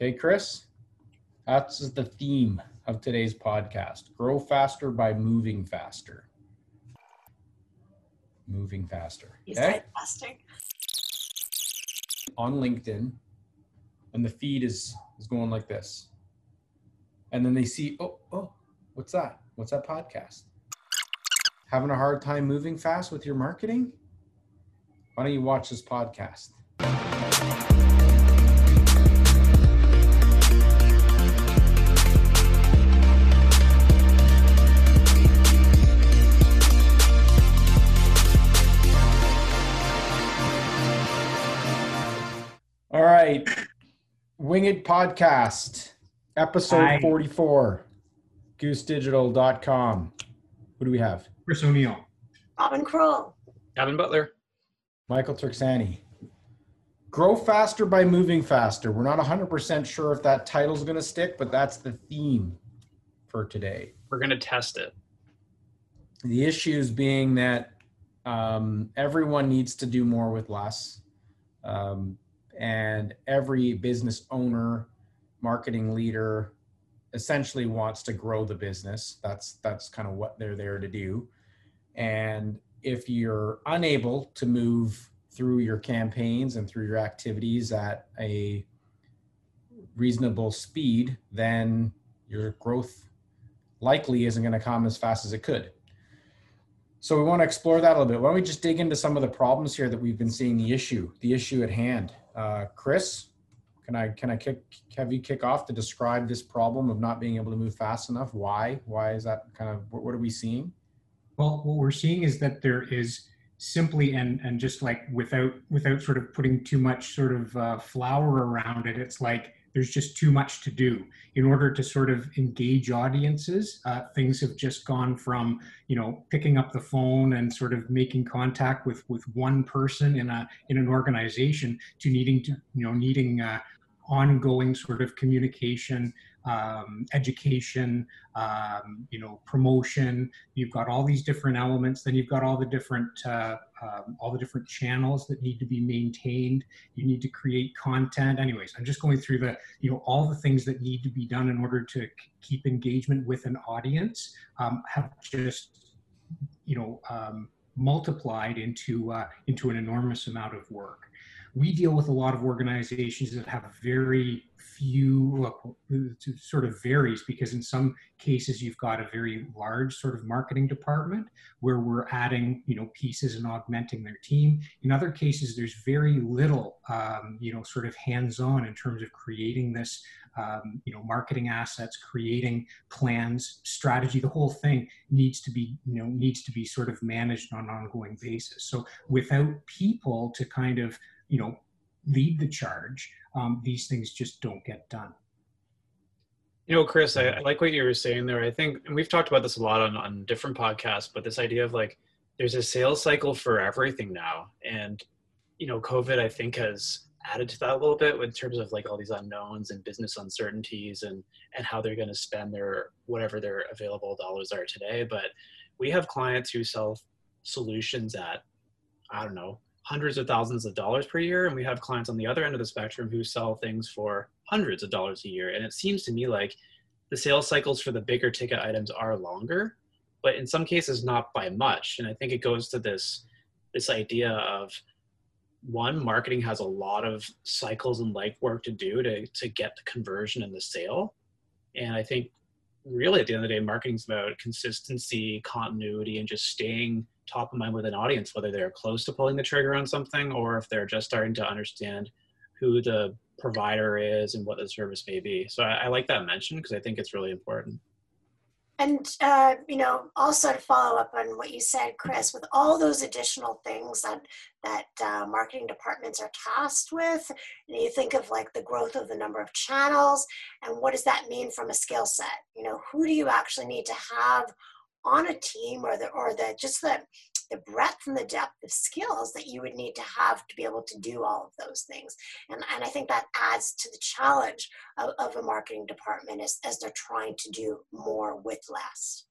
Okay, Chris, that's the theme of today's podcast. Grow faster by moving faster. Moving faster. Okay? On LinkedIn, and the feed is is going like this. And then they see, oh, oh, what's that? What's that podcast? Having a hard time moving fast with your marketing? Why don't you watch this podcast? Wing It Podcast, episode Hi. 44, goosedigital.com. Who do we have? Chris O'Neill. Robin Kroll. Kevin Butler. Michael Turksani. Grow faster by moving faster. We're not 100% sure if that title's going to stick, but that's the theme for today. We're going to test it. The issues being that um, everyone needs to do more with less. Um, and every business owner, marketing leader essentially wants to grow the business. That's that's kind of what they're there to do. And if you're unable to move through your campaigns and through your activities at a reasonable speed, then your growth likely isn't going to come as fast as it could. So we want to explore that a little bit. Why don't we just dig into some of the problems here that we've been seeing the issue, the issue at hand. Uh, Chris, can I can I kick have you kick off to describe this problem of not being able to move fast enough? Why? Why is that kind of what, what are we seeing? Well, what we're seeing is that there is simply and and just like without without sort of putting too much sort of uh, flower around it, it's like there's just too much to do in order to sort of engage audiences. Uh, things have just gone from you know picking up the phone and sort of making contact with with one person in a in an organization to needing to you know needing uh, ongoing sort of communication um, education, um, you know, promotion. You've got all these different elements. Then you've got all the different uh, um, all the different channels that need to be maintained. You need to create content. Anyways, I'm just going through the you know all the things that need to be done in order to keep engagement with an audience. Um, have just you know um, multiplied into uh, into an enormous amount of work we deal with a lot of organizations that have very few sort of varies because in some cases you've got a very large sort of marketing department where we're adding you know pieces and augmenting their team. In other cases there's very little um, you know sort of hands-on in terms of creating this um, you know marketing assets creating plans strategy the whole thing needs to be you know needs to be sort of managed on an ongoing basis. So without people to kind of you know lead the charge um, these things just don't get done You know, Chris, I, I like what you were saying there. I think, and we've talked about this a lot on, on different podcasts, but this idea of like, there's a sales cycle for everything now. And, you know, COVID, I think, has added to that a little bit in terms of like all these unknowns and business uncertainties and, and how they're going to spend their, whatever their available dollars are today. But we have clients who sell solutions at, I don't know, hundreds of thousands of dollars per year and we have clients on the other end of the spectrum who sell things for hundreds of dollars a year. And it seems to me like the sales cycles for the bigger ticket items are longer but in some cases not by much. And i think it goes to this this idea of one marketing has a lot of cycles and legwork to do to to get the conversion and the sale. And i think really at the end of the day marketing's about consistency continuity and just staying top of mind with an audience, whether they're close to pulling the trigger on something or if they're just starting to understand who the provider is and what the service may be. So I, I like that mention because I think it's really important. And, uh, you know, also to follow up on what you said, Chris, with all those additional things that, that uh, marketing departments are tasked with, and you think of like the growth of the number of channels and what does that mean from a skill set? You know, who do you actually need to have on a team or the, or the, just the, the breadth and the depth of skills that you would need to have to be able to do all of those things. And, and I think that adds to the challenge of, of a marketing department as, as they're trying to do more with less.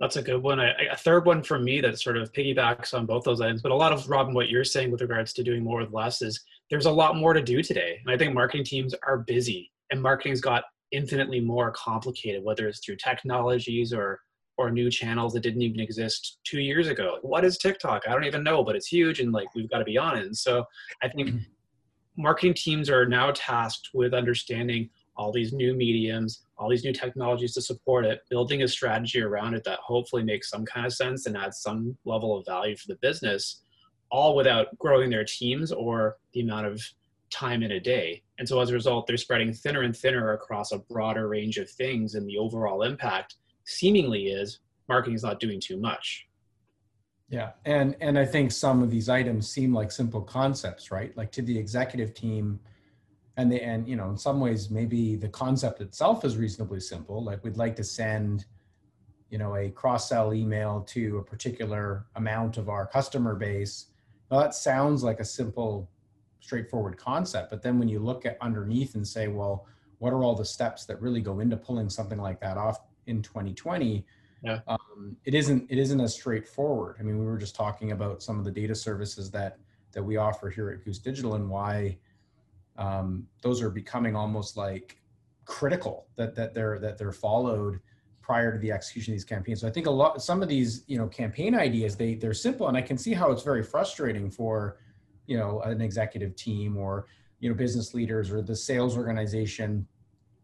That's a good one. I, a third one for me that sort of piggybacks on both those items, but a lot of Robin, what you're saying with regards to doing more with less is there's a lot more to do today. And I think marketing teams are busy and marketing's got infinitely more complicated, whether it's through technologies or or new channels that didn't even exist two years ago. What is TikTok? I don't even know, but it's huge and like we've got to be on it. And so I think Mm-hmm. marketing teams are now tasked with understanding all these new mediums, all these new technologies to support it, building a strategy around it that hopefully makes some kind of sense and adds some level of value for the business, all without growing their teams or the amount of time in a day. And so as a result, they're spreading thinner and thinner across a broader range of things, and the overall impact seemingly is marketing is not doing too much. Yeah, and and I think some of these items seem like simple concepts, right? Like to the executive team, and the and you know, in some ways, maybe the concept itself is reasonably simple. Like we'd like to send, you know, a cross sell email to a particular amount of our customer base. Well, that sounds like a simple, straightforward concept, but then when you look at underneath and say, well, what are all the steps that really go into pulling something like that off in 2020? Yeah. Um, it isn't it isn't as straightforward. I mean, we were just talking about some of the data services that that we offer here at Goose Digital and why um, those are becoming almost like critical that that they're that they're followed prior to the execution of these campaigns. So I think a lot some of these you know campaign ideas they they're simple and I can see how it's very frustrating for you know an executive team or you know business leaders or the sales organization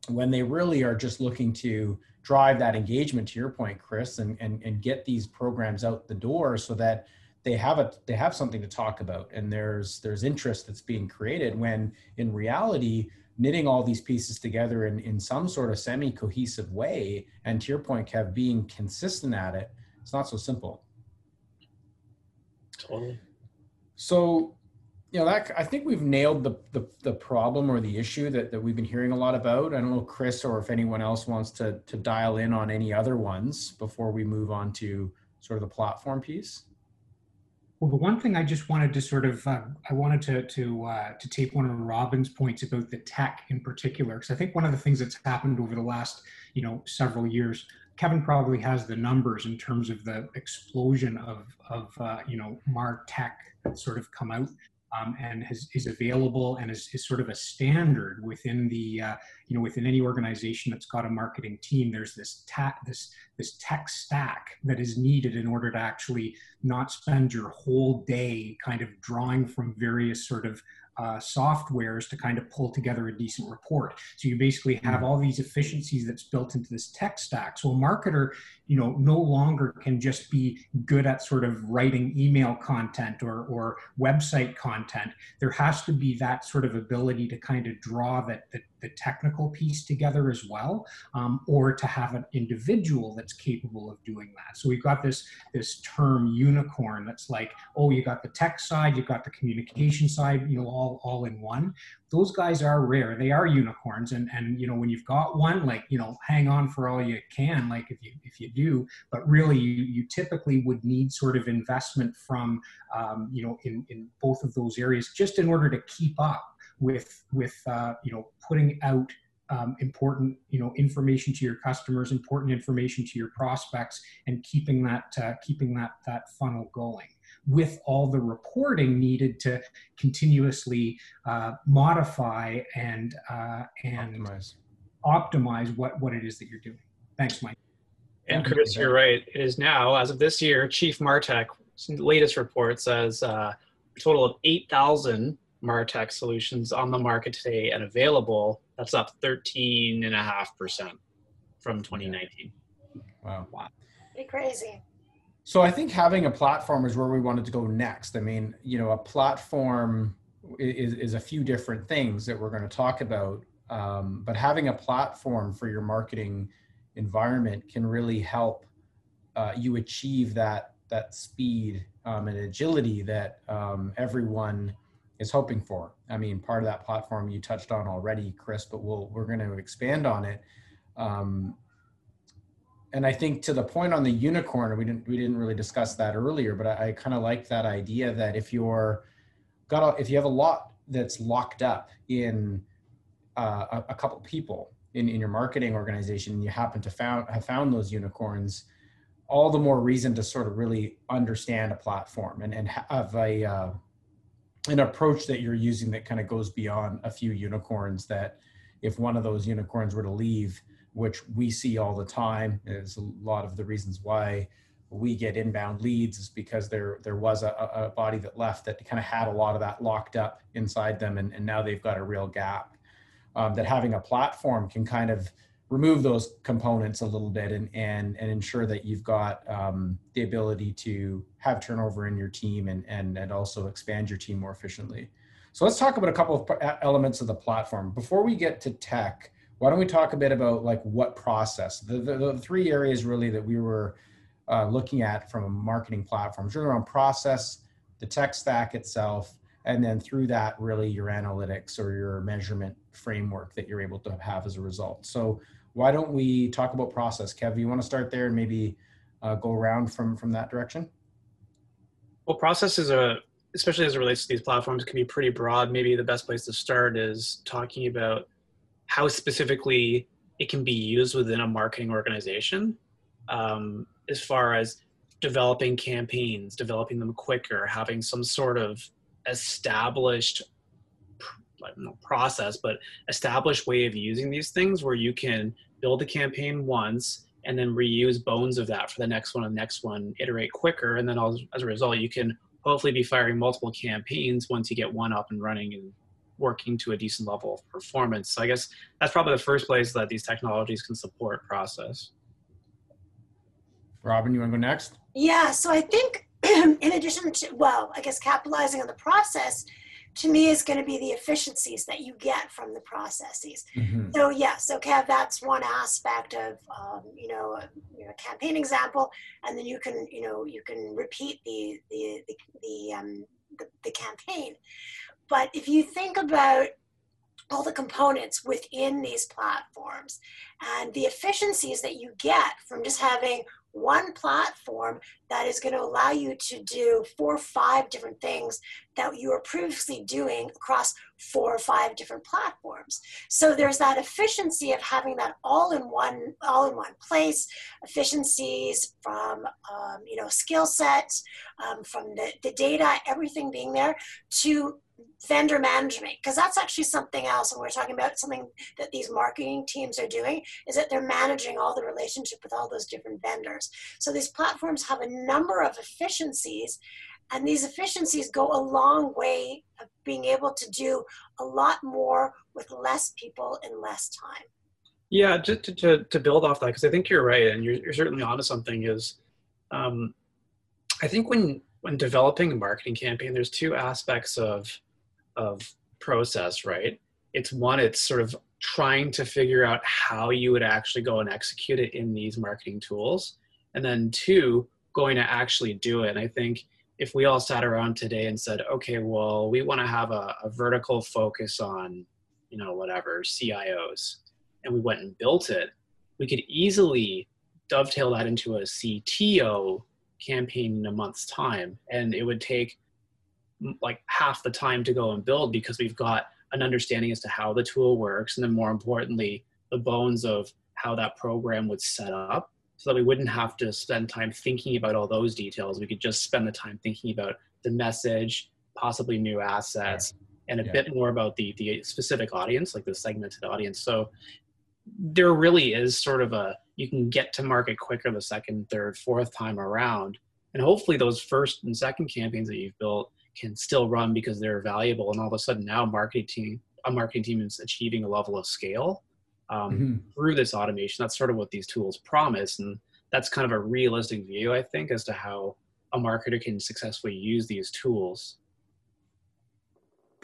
when they really are just looking to drive that engagement to your point chris and, and and get these programs out the door so that they have a they have something to talk about and there's there's interest that's being created when in reality knitting all these pieces together in in some sort of semi cohesive way and to your point kev being consistent at it it's not so simple Totally. so, you know, that I think we've nailed the, the the problem or the issue that that we've been hearing a lot about. I don't know, Chris, or if anyone else wants to to dial in on any other ones before we move on to sort of the platform piece. Well, the one thing I just wanted to sort of, uh, I wanted to to uh, to take one of Robin's points about the tech in particular, because I think one of the things that's happened over the last, you know, several years. Kevin probably has the numbers in terms of the explosion of of uh, you know Martech that's sort of come out um, and has, is available and is, is sort of a standard within the uh, you know within any organization that's got a marketing team. There's this ta- this this tech stack that is needed in order to actually not spend your whole day kind of drawing from various sort of uh, softwares to kind of pull together a decent report. So you basically have all these efficiencies that's built into this tech stack. So a marketer, you know, no longer can just be good at sort of writing email content or, or website content. There has to be that sort of ability to kind of draw that the, the technical piece together as well, um, or to have an individual that's capable of doing that. So we've got this this term unicorn that's like, oh, you got the tech side, you've got the communication side, you know, all all in one. Those guys are rare. They are unicorns, and and you know when you've got one, like you know, hang on for all you can, like if you if you do. But really, you, you typically would need sort of investment from um, you know in in both of those areas just in order to keep up with with uh, you know putting out um, important you know information to your customers important information to your prospects and keeping that uh, keeping that that funnel going with all the reporting needed to continuously uh, modify and uh, and Optimize. optimize what what it is that you're doing thanks mike And Chris, you're right. It is now, as of this year, Chief Martech latest report says uh, a total of 8,000 Martech solutions on the market today and available. That's up 13.5% from 2019. Wow. Pretty crazy. So I think having a platform is where we wanted to go next. I mean, you know, a platform is, is a few different things that we're going to talk about. Um, but having a platform for your marketing environment can really help uh, you achieve that that speed um, and agility that um, everyone is hoping for. I mean, part of that platform you touched on already, Chris, but we'll we're going to expand on it. Um, and I think to the point on the unicorn, we didn't we didn't really discuss that earlier, but I, I kind of like that idea that if you're got a, if you have a lot that's locked up in uh, a, a couple people in, in your marketing organization, and you happen to found have found those unicorns, all the more reason to sort of really understand a platform and and have a uh, an approach that you're using that kind of goes beyond a few unicorns that if one of those unicorns were to leave which we see all the time is a lot of the reasons why we get inbound leads is because there there was a, a body that left that kind of had a lot of that locked up inside them and, and now they've got a real gap. Um, that having a platform can kind of remove those components a little bit and and, and ensure that you've got um, the ability to have turnover in your team and, and and also expand your team more efficiently. So let's talk about a couple of elements of the platform. Before we get to tech why don't we talk a bit about like what process? The, the, the three areas really that we were uh, looking at from a marketing platform, really around process, the tech stack itself, and then through that, really your analytics or your measurement framework that you're able to have as a result. So why don't we talk about process? Kev, you want to start there and maybe uh, go around from from that direction? Well, process is a especially as it relates to these platforms can be pretty broad. Maybe the best place to start is talking about how specifically it can be used within a marketing organization. Um, as far as developing campaigns, developing them quicker, having some sort of established know, process, but established way of using these things where you can build a campaign once and then reuse bones of that for the next one and the next one, iterate quicker, and then as, as a result, you can hopefully be firing multiple campaigns once you get one up and running and working to a decent level of performance. So I guess that's probably the first place that these technologies can support process. Robin, you want to go next? Yeah, so I think in addition to, well, I guess capitalizing on the process, to me is going to be the efficiencies that you get from the processes. Mm-hmm. So yes, okay, that's one aspect of um, you know a, you know, campaign example, and then you can you know you can repeat the the the the, um, the, the campaign. But if you think about all the components within these platforms and the efficiencies that you get from just having one platform that is going to allow you to do four or five different things that you were previously doing across four or five different platforms. So there's that efficiency of having that all in one all in one place efficiencies from um, you know skill sets um, from the, the data everything being there to vendor management because that's actually something else and we're talking about something that these marketing teams are doing is that they're managing all the relationship with all those different vendors. So these platforms have a number of efficiencies and these efficiencies go a long way of being able to do a lot more with less people in less time. Yeah just to, to, to build off that because i think you're right and you're, you're certainly onto something is um, i think when when developing a marketing campaign there's two aspects of of process, right? It's one, it's sort of trying to figure out how you would actually go and execute it in these marketing tools. And then two, going to actually do it. And I think if we all sat around today and said, okay, well, we want to have a, a vertical focus on, you know, whatever, CIOs, and we went and built it, we could easily dovetail that into a CTO campaign in a month's time. And it would take like half the time to go and build because we've got an understanding as to how the tool works and then more importantly the bones of how that program would set up so that we wouldn't have to spend time thinking about all those details we could just spend the time thinking about the message possibly new assets and a yeah. bit more about the the specific audience like the segmented audience so there really is sort of a you can get to market quicker the second third fourth time around. And hopefully those first and second campaigns that you've built can still run because they're valuable. And all of a sudden now marketing team a marketing team is achieving a level of scale um, mm-hmm. through this automation. That's sort of what these tools promise. And that's kind of a realistic view i think as to how a marketer can successfully use these tools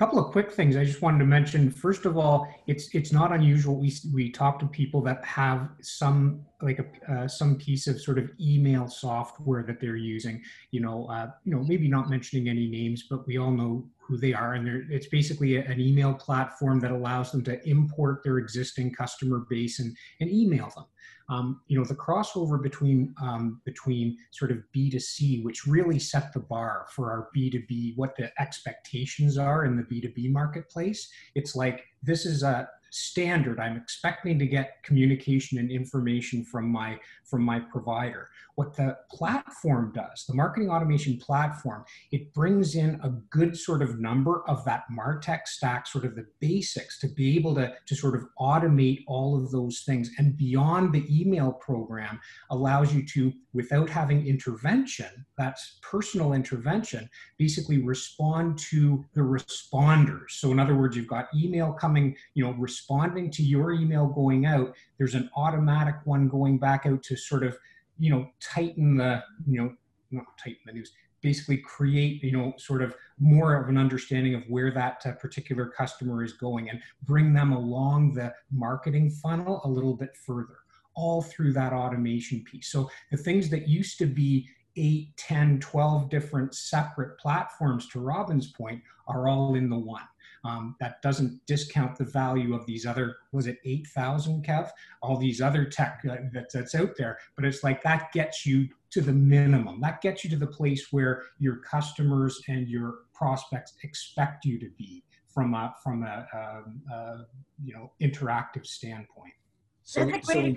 couple of quick things I just wanted to mention. First of all, it's it's not unusual. We we talk to people that have some like a uh, some piece of sort of email software that they're using. You know, uh, you know, maybe not mentioning any names, but we all know who they are, and it's basically a, an email platform that allows them to import their existing customer base and and email them um, you know, the crossover between um, between sort of B to C, which really set the bar for our B to B, what the expectations are in the B2B marketplace. It's like this is a standard. I'm expecting to get communication and information from my from my provider. What the platform does, the marketing automation platform, it brings in a good sort of number of that Martech stack, sort of the basics, to be able to, to sort of automate all of those things. And beyond the email program, allows you to, without having intervention, that's personal intervention, basically respond to the responders. So in other words, you've got email coming, you know, responding to your email going out. There's an automatic one going back out to sort of you know, tighten the, you know, not tighten the news, basically create, you know, sort of more of an understanding of where that uh, particular customer is going and bring them along the marketing funnel a little bit further, all through that automation piece. So the things that used to be 8, 10, 12 different separate platforms, to Robin's point, are all in the one. Um, that doesn't discount the value of these other, was it 8,000, Kev? All these other tech uh, that, that's out there. But it's like that gets you to the minimum. That gets you to the place where your customers and your prospects expect you to be from a, from a, um, uh, you know, interactive standpoint. So, so,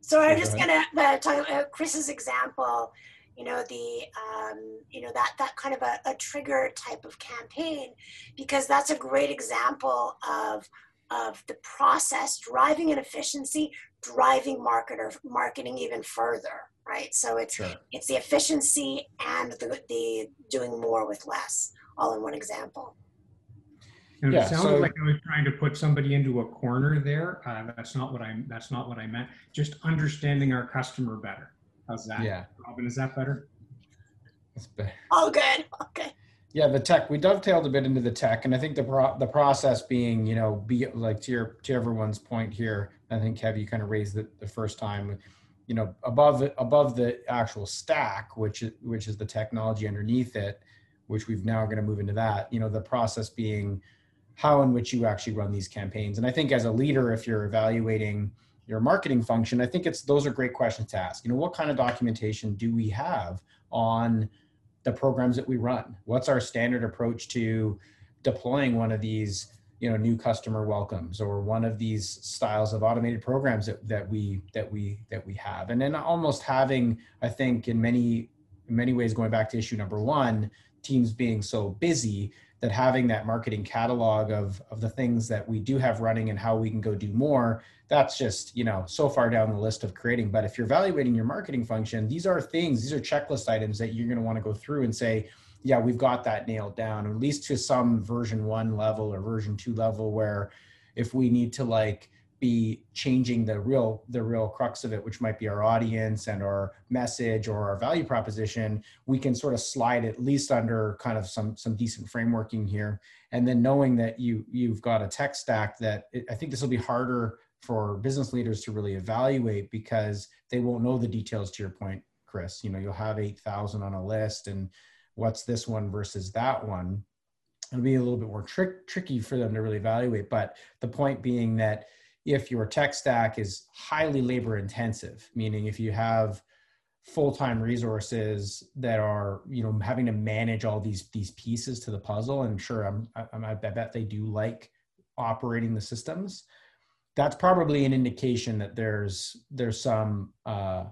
so I'm just going to uh, talk about Chris's example you know the um, you know that that kind of a, a trigger type of campaign because that's a great example of of the process driving an efficiency driving marketer marketing even further right so it's sure. it's the efficiency and the, the doing more with less all in one example and yeah, it sounded so, like I was trying to put somebody into a corner there. Uh, that's not what I. That's not what I meant. Just understanding our customer better. How's that? Yeah. Robin, is that better? That's better. All good. Okay. Yeah, the tech. We dovetailed a bit into the tech, and I think the pro- the process being, you know, be like to your to everyone's point here. I think Kev, you kind of raised it the first time. You know, above the above the actual stack, which is which is the technology underneath it, which we've now going to move into that. You know, the process being how in which you actually run these campaigns. And I think as a leader, if you're evaluating your marketing function, I think it's those are great questions to ask. You know, what kind of documentation do we have on the programs that we run? What's our standard approach to deploying one of these, you know, new customer welcomes or one of these styles of automated programs that, that we that we that we have? And then almost having, I think, in many in many ways, going back to issue number one, teams being so busy that having that marketing catalog of of the things that we do have running and how we can go do more that's just you know so far down the list of creating. But if you're evaluating your marketing function these are things these are checklist items that you're going to want to go through and say yeah we've got that nailed down at least to some version 1 level or version 2 level where if we need to like be changing the real the real crux of it which might be our audience and our message or our value proposition we can sort of slide at least under kind of some some decent frameworking here. And then knowing that you you've got a tech stack that it, i think this will be harder for business leaders to really evaluate because they won't know the details to your point chris. You know you'll have 8000 on a list and what's this one versus that one. It'll be a little bit more trick, tricky for them to really evaluate. But the point being that if your tech stack is highly labor intensive, meaning if you have full-time resources that are you know having to manage all these these pieces to the puzzle and sure i'm, I'm i bet they do like operating the systems that's probably an indication that there's there's some uh,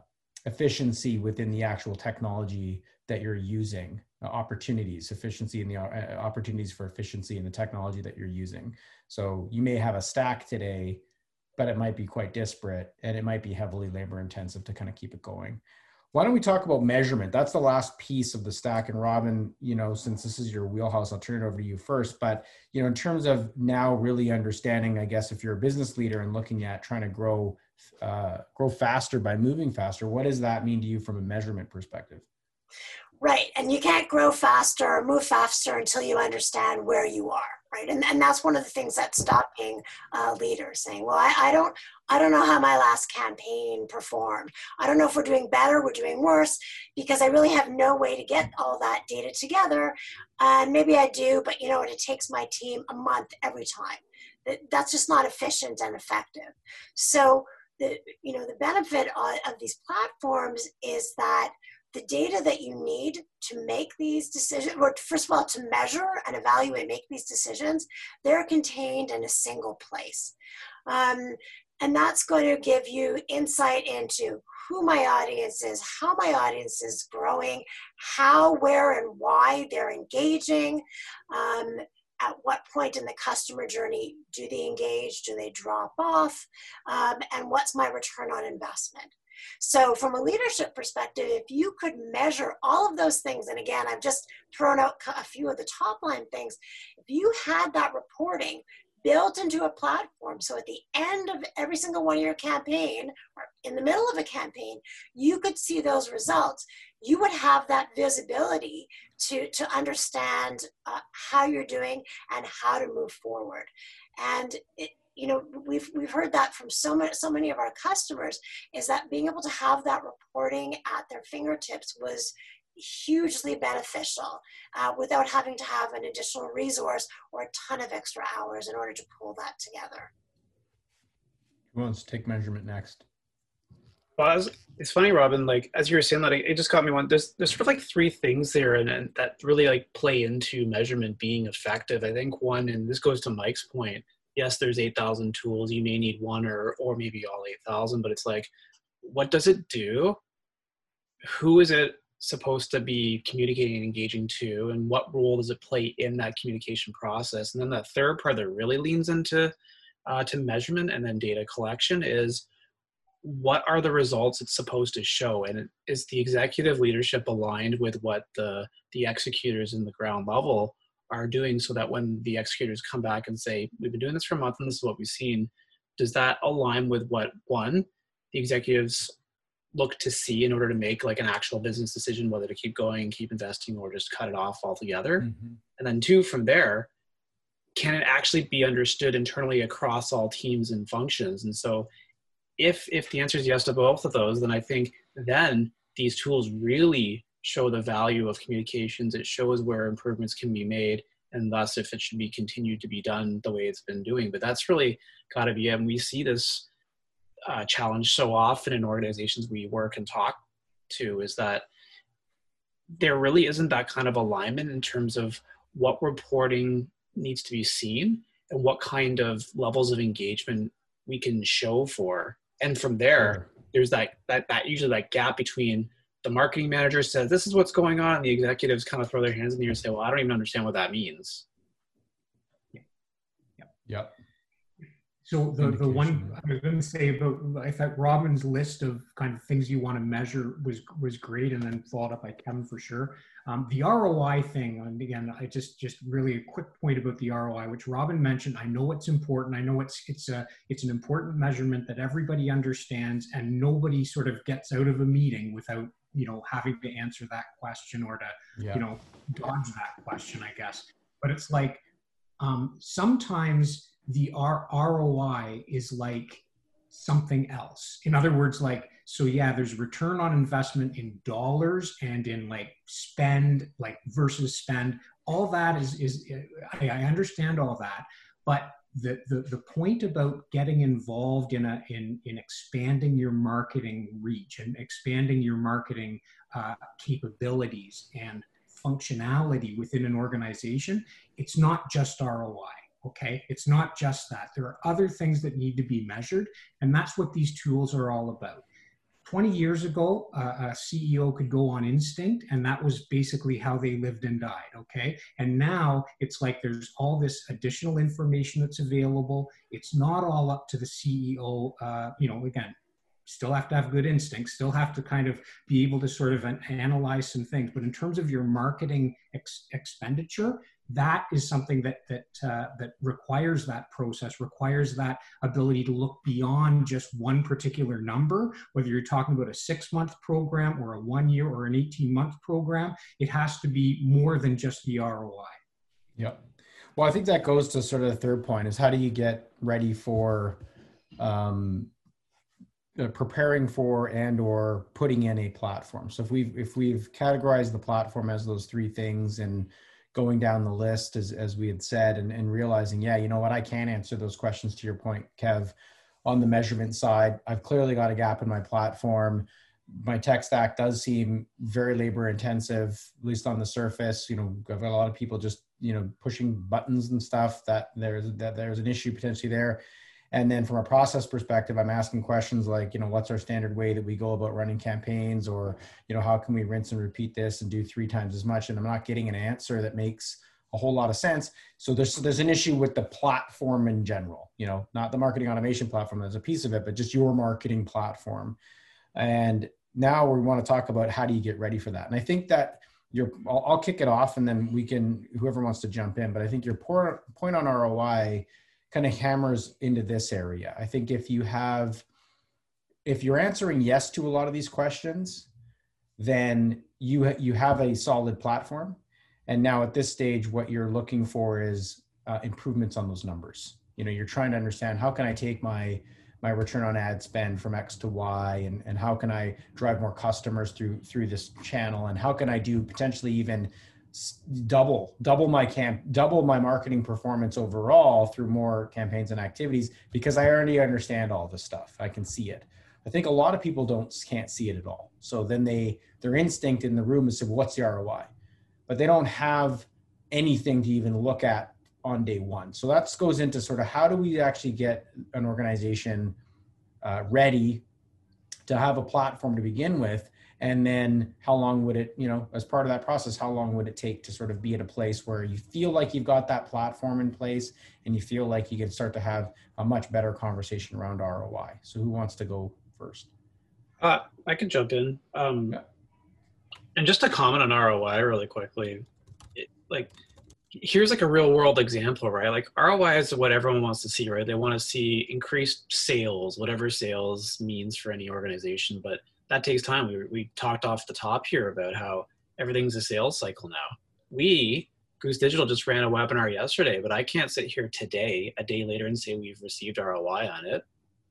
efficiency within the actual technology that you're using uh, opportunities efficiency in the uh, opportunities for efficiency in the technology that you're using so you may have a stack today but it might be quite disparate and it might be heavily labor intensive to kind of keep it going. Why don't we talk about measurement? That's the last piece of the stack. And Robin, you know, since this is your wheelhouse, I'll turn it over to you first. But, you know, in terms of now really understanding, I guess, if you're a business leader and looking at trying to grow, uh, grow faster by moving faster, what does that mean to you from a measurement perspective? Right. And you can't grow faster or move faster until you understand where you are. Right. And, and that's one of the things that's stopping uh, leaders saying, well, I, I don't I don't know how my last campaign performed. I don't know if we're doing better, we're doing worse, because I really have no way to get all that data together. And maybe I do, but you know? It takes my team a month every time. That's just not efficient and effective. So the you know the benefit of these platforms is that the data that you need to make these decisions, or first of all, to measure and evaluate, make these decisions, they're contained in a single place. Um, and that's going to give you insight into who my audience is, how my audience is growing, how, where, and why they're engaging. Um, at what point in the customer journey do they engage? Do they drop off? Um, and what's my return on investment? So, from a leadership perspective, if you could measure all of those things, and again, I've just thrown out a few of the top line things, if you had that reporting built into a platform, so at the end of every single one of your campaign or in the middle of a campaign, you could see those results. You would have that visibility to, to understand uh, how you're doing and how to move forward. And it, you know we've we've heard that from so many so many of our customers is that being able to have that reporting at their fingertips was hugely beneficial uh, without having to have an additional resource or a ton of extra hours in order to pull that together. Who wants to take measurement next? Well, was, it's funny, Robin. Like as you were saying that, it just got me one. There's there's sort of like three things there, and, and that really like play into measurement being effective. I think one, and this goes to Mike's point, yes, there's 8,000 tools. You may need one or, or maybe all 8,000, but it's like, what does it do? Who is it supposed to be communicating and engaging to? And what role does it play in that communication process? And then the third part that really leans into uh, to measurement and then data collection is what are the results it's supposed to show and is the executive leadership aligned with what the the executors in the ground level are doing so that when the executors come back and say, we've been doing this for a month and this is what we've seen, does that align with what one, the executives look to see in order to make like an actual business decision whether to keep going, keep investing, or just cut it off altogether? Mm-hmm. And then two, from there, can it actually be understood internally across all teams and functions? And so if if the answer is yes to both of those, then I think then these tools really show the value of communications. It shows where improvements can be made and thus if it should be continued to be done the way it's been doing. But that's really got to be, and we see this uh, challenge so often in organizations we work and talk to is that there really isn't that kind of alignment in terms of what reporting needs to be seen and what kind of levels of engagement we can show for. And from there, there's that that that usually that gap between the marketing manager says this is what's going on and the executives kind of throw their hands in the air and say well i don't even understand what that means yep yep so the, the one I was going to say about I thought Robin's list of kind of things you want to measure was was great, and then followed up by Kevin for sure. Um, the ROI thing, and again, I just just really a quick point about the ROI, which Robin mentioned. I know it's important. I know it's it's a it's an important measurement that everybody understands, and nobody sort of gets out of a meeting without you know having to answer that question or to yeah. you know dodge that question i guess. But it's like um, sometimes the R- roi is like something else. In other words like so yeah there's return on investment in dollars and in like spend like versus spend. All that is is i, I understand all that but the, the, the point about getting involved in a in in expanding your marketing reach and expanding your marketing uh, capabilities and functionality within an organization it's not just roi okay? It's not just that. There are other things that need to be measured and that's what these tools are all about 20 years ago, uh, a CEO could go on instinct, and that was basically how they lived and died. Okay. And now it's like there's all this additional information that's available. It's not all up to the CEO. Uh, you know, again, still have to have good instincts, still have to kind of be able to sort of analyze some things. But in terms of your marketing ex- expenditure, that is something that that uh, that requires that process requires that ability to look beyond just one particular number whether you're talking about a six month program or a one year or an 18 month program it has to be more than just the roi yep well i think that goes to sort of the third point is how do you get ready for um, Uh, preparing for and or putting in a platform so if we've if we've categorized the platform as those three things and going down the list as, as we had said and, and realizing yeah you know what i can answer those questions to your point kev on the measurement side i've clearly got a gap in my platform my tech stack does seem very labor intensive, at least on the surface. You know, I've got a lot of people just you know pushing buttons and stuff. That there's that there's an issue potentially there. And then from a process perspective, I'm asking questions like, you know, what's our standard way that we go about running campaigns, or you know, how can we rinse and repeat this and do three times as much? And I'm not getting an answer that makes a whole lot of sense. So there's there's an issue with the platform in general. You know, not the marketing automation platform as a piece of it, but just your marketing platform. And now we want to talk about how do you get ready for that. And I think that your I'll, I'll kick it off, and then we can whoever wants to jump in. But I think your point on ROI kind of hammers into this area. I think if you have if you're answering yes to a lot of these questions, then you you have a solid platform and now at this stage, what you're looking for is uh, improvements on those numbers. You know, you're trying to understand how can I take my my return on ad spend from X to Y, and, and how can I drive more customers through through this channel, and how can I do potentially even double double my camp double my marketing performance overall through more campaigns and activities because I already understand all this stuff. I can see it. I think a lot of people don't can't see it at all. So then they their instinct in the room is to what's the ROI? but they don't have anything to even look at on day one. So that goes into sort of how do we actually get an organization uh, ready to have a platform to begin with, and then how long would it, you know, as part of that process, how long would it take to sort of be at a place where you feel like you've got that platform in place and you feel like you can start to have a much better conversation around ROI. So who wants to go first? Uh, I can jump in. Um, yeah and just to comment on ROI really quickly, it, like here's like a real world example, right? Like ROI is what everyone wants to see, right? They want to see increased sales, whatever sales means for any organization, but that takes time. We, we talked off the top here about how everything's a sales cycle now. We, Goose Digital, just ran a webinar yesterday, but I can't sit here today, a day later, and say we've received ROI on it.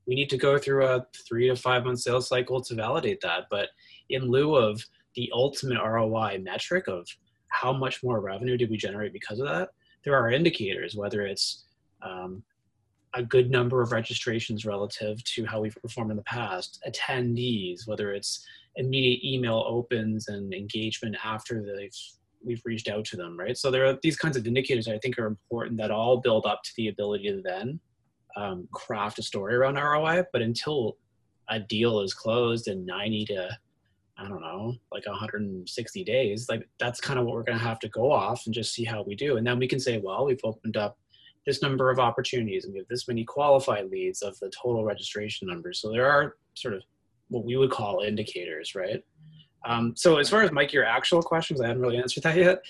We need to go through a three to five month sales cycle to validate that. But in lieu of the ultimate ROI metric of how much more revenue did we generate because of that, there are indicators, whether it's um, a good number of registrations relative to how we've performed in the past, attendees, whether it's immediate email opens and engagement after they've we've reached out to them, right? So there are these kinds of indicators I think are important that all build up to the ability to then um, craft a story around ROI. But until a deal is closed in 90 to I don't know, like 160 days, like that's kind of what we're going to have to go off and just see how we do. And then we can say, well, we've opened up this number of opportunities and we have this many qualified leads of the total registration numbers. So there are sort of what we would call indicators, right? Um, so as far as Mike, your actual questions, I haven't really answered that yet.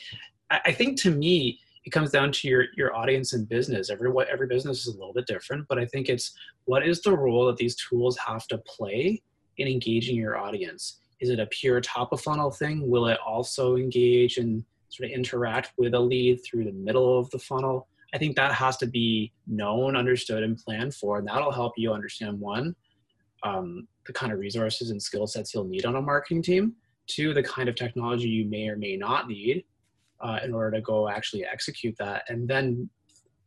I, I think to me, it comes down to your your audience and business. Every every business is a little bit different, but I think it's what is the role that these tools have to play in engaging your audience is it a pure top of funnel thing? Will it also engage and sort of interact with a lead through the middle of the funnel? I think that has to be known, understood, and planned for. And that'll help you understand one, um, the kind of resources and skill sets you'll need on a marketing team, two, the kind of technology you may or may not need uh, in order to go actually execute that. And then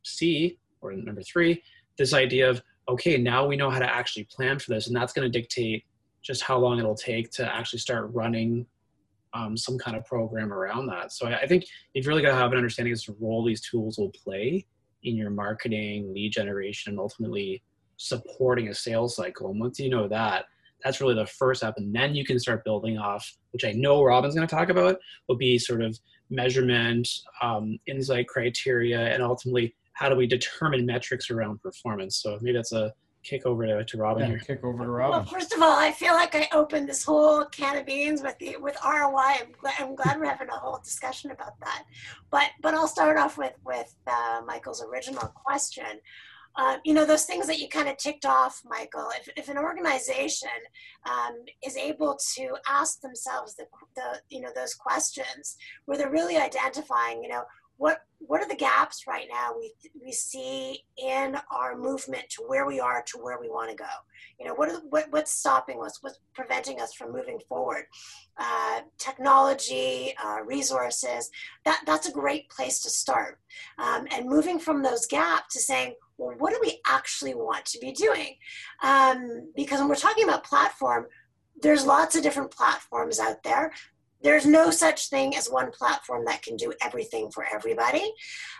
C, or number three, this idea of, okay, now we know how to actually plan for this. And that's going to dictate just how long it'll take to actually start running um, some kind of program around that. So I, I think you've really got to have an understanding as to role these tools will play in your marketing, lead generation, and ultimately supporting a sales cycle. And once you know that, that's really the first step. And then you can start building off, which I know Robin's going to talk about, will be sort of measurement, um, insight criteria, and ultimately how do we determine metrics around performance. So maybe that's a kick over to, to Robin yeah, here. Kick over to Robin. Well, first of all, I feel like I opened this whole can of beans with the with ROI. I'm glad, I'm glad we're having a whole discussion about that. But but I'll start off with with uh, Michael's original question. Uh, you know those things that you kind of ticked off, Michael. If, if an organization um, is able to ask themselves the, the you know those questions, where they're really identifying, you know, what what are the gaps right now we we see in our movement to where we are to where we want to go? You know what, are, what what's stopping us? What's preventing us from moving forward? Uh, technology uh, resources that that's a great place to start. Um, and moving from those gaps to saying well what do we actually want to be doing? Um, because when we're talking about platform there's lots of different platforms out there. There's no such thing as one platform that can do everything for everybody.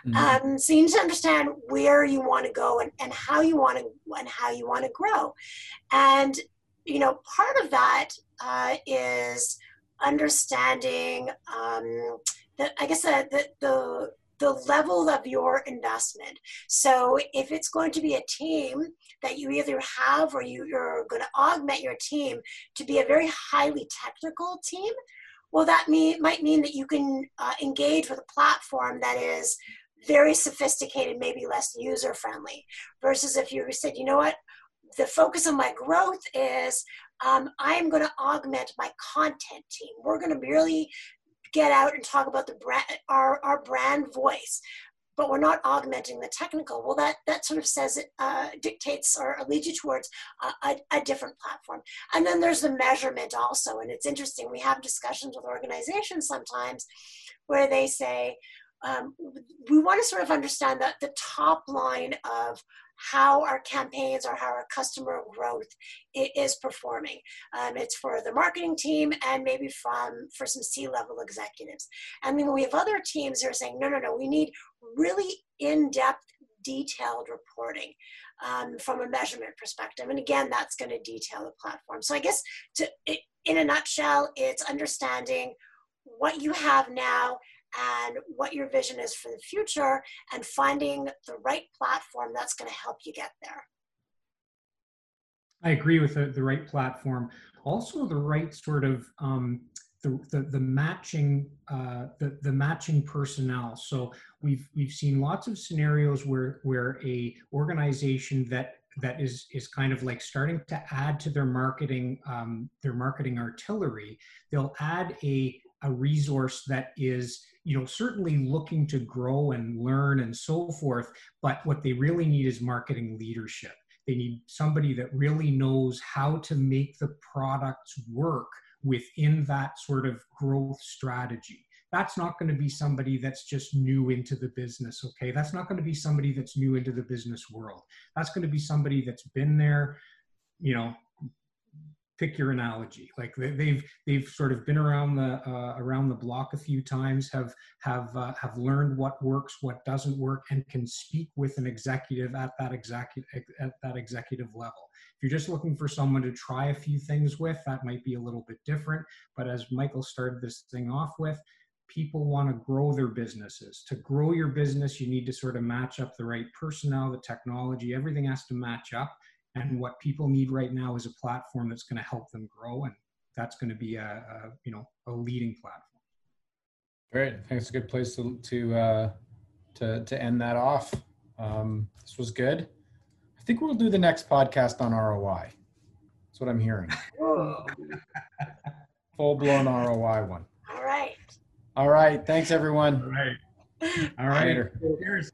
Mhm. Um, so you need to understand where you want to go and, and how you want to and how you want to grow. And you know, part of that uh, is understanding um, the I guess the, the the the level of your investment. So if it's going to be a team that you either have or you, you're going to augment your team to be a very highly technical team, well, that mean, might mean that you can uh, engage with a platform that is very sophisticated, maybe less user friendly. Versus if you said, you know what, the focus of my growth is um, I am going to augment my content team. We're going to really get out and talk about the brand, our, our brand voice but we're not augmenting the technical. Well, that that sort of says it uh, dictates or leads you towards a, a, a, different platform. And then there's the measurement also, and it's interesting. We have discussions with organizations sometimes where they say um, we want to sort of understand that the top line of how our campaigns or how our customer growth is performing. Um, it's for the marketing team and maybe from for some C-level executives. And then we have other teams who are saying, no, no, no, we need really in-depth, detailed reporting um, from a measurement perspective. And again, that's going to detail the platform. So I guess to, in a nutshell, it's understanding what you have now and what your vision is for the future and finding the right platform that's going to help you get there. I agree with the, the right platform. Also, the right sort of um, the, the, the matching uh, the, the matching personnel. So we've we've seen lots of scenarios where where a organization that that is is kind of like starting to add to their marketing um, their marketing artillery. They'll add a a resource that is you know certainly looking to grow and learn and so forth but what they really need is marketing leadership. They need somebody that really knows how to make the products work within that sort of growth strategy. That's not going to be somebody that's just new into the business okay? That's not going to be somebody that's new into the business world. That's going to be somebody that's been there you know pick your analogy. Like they've they've sort of been around the uh, around the block a few times have have uh, have learned what works what doesn't work and can speak with an executive at that executive at that executive level. If you're just looking for someone to try a few things with that might be a little bit different but as michael started this thing off with people want to grow their businesses. To grow your business you need to sort of match up the right personnel the technology everything has to match up and what people need right now is a platform that's going to help them grow and that's going to be a, a you know a leading platform. Great. I think it's a good place to to uh, to, to end that off. Um, this was good. I think we'll do the next podcast on roi that's what i'm hearing. Full-blown roi one. All right. All right. Thanks everyone. All right. All right. Later. cheers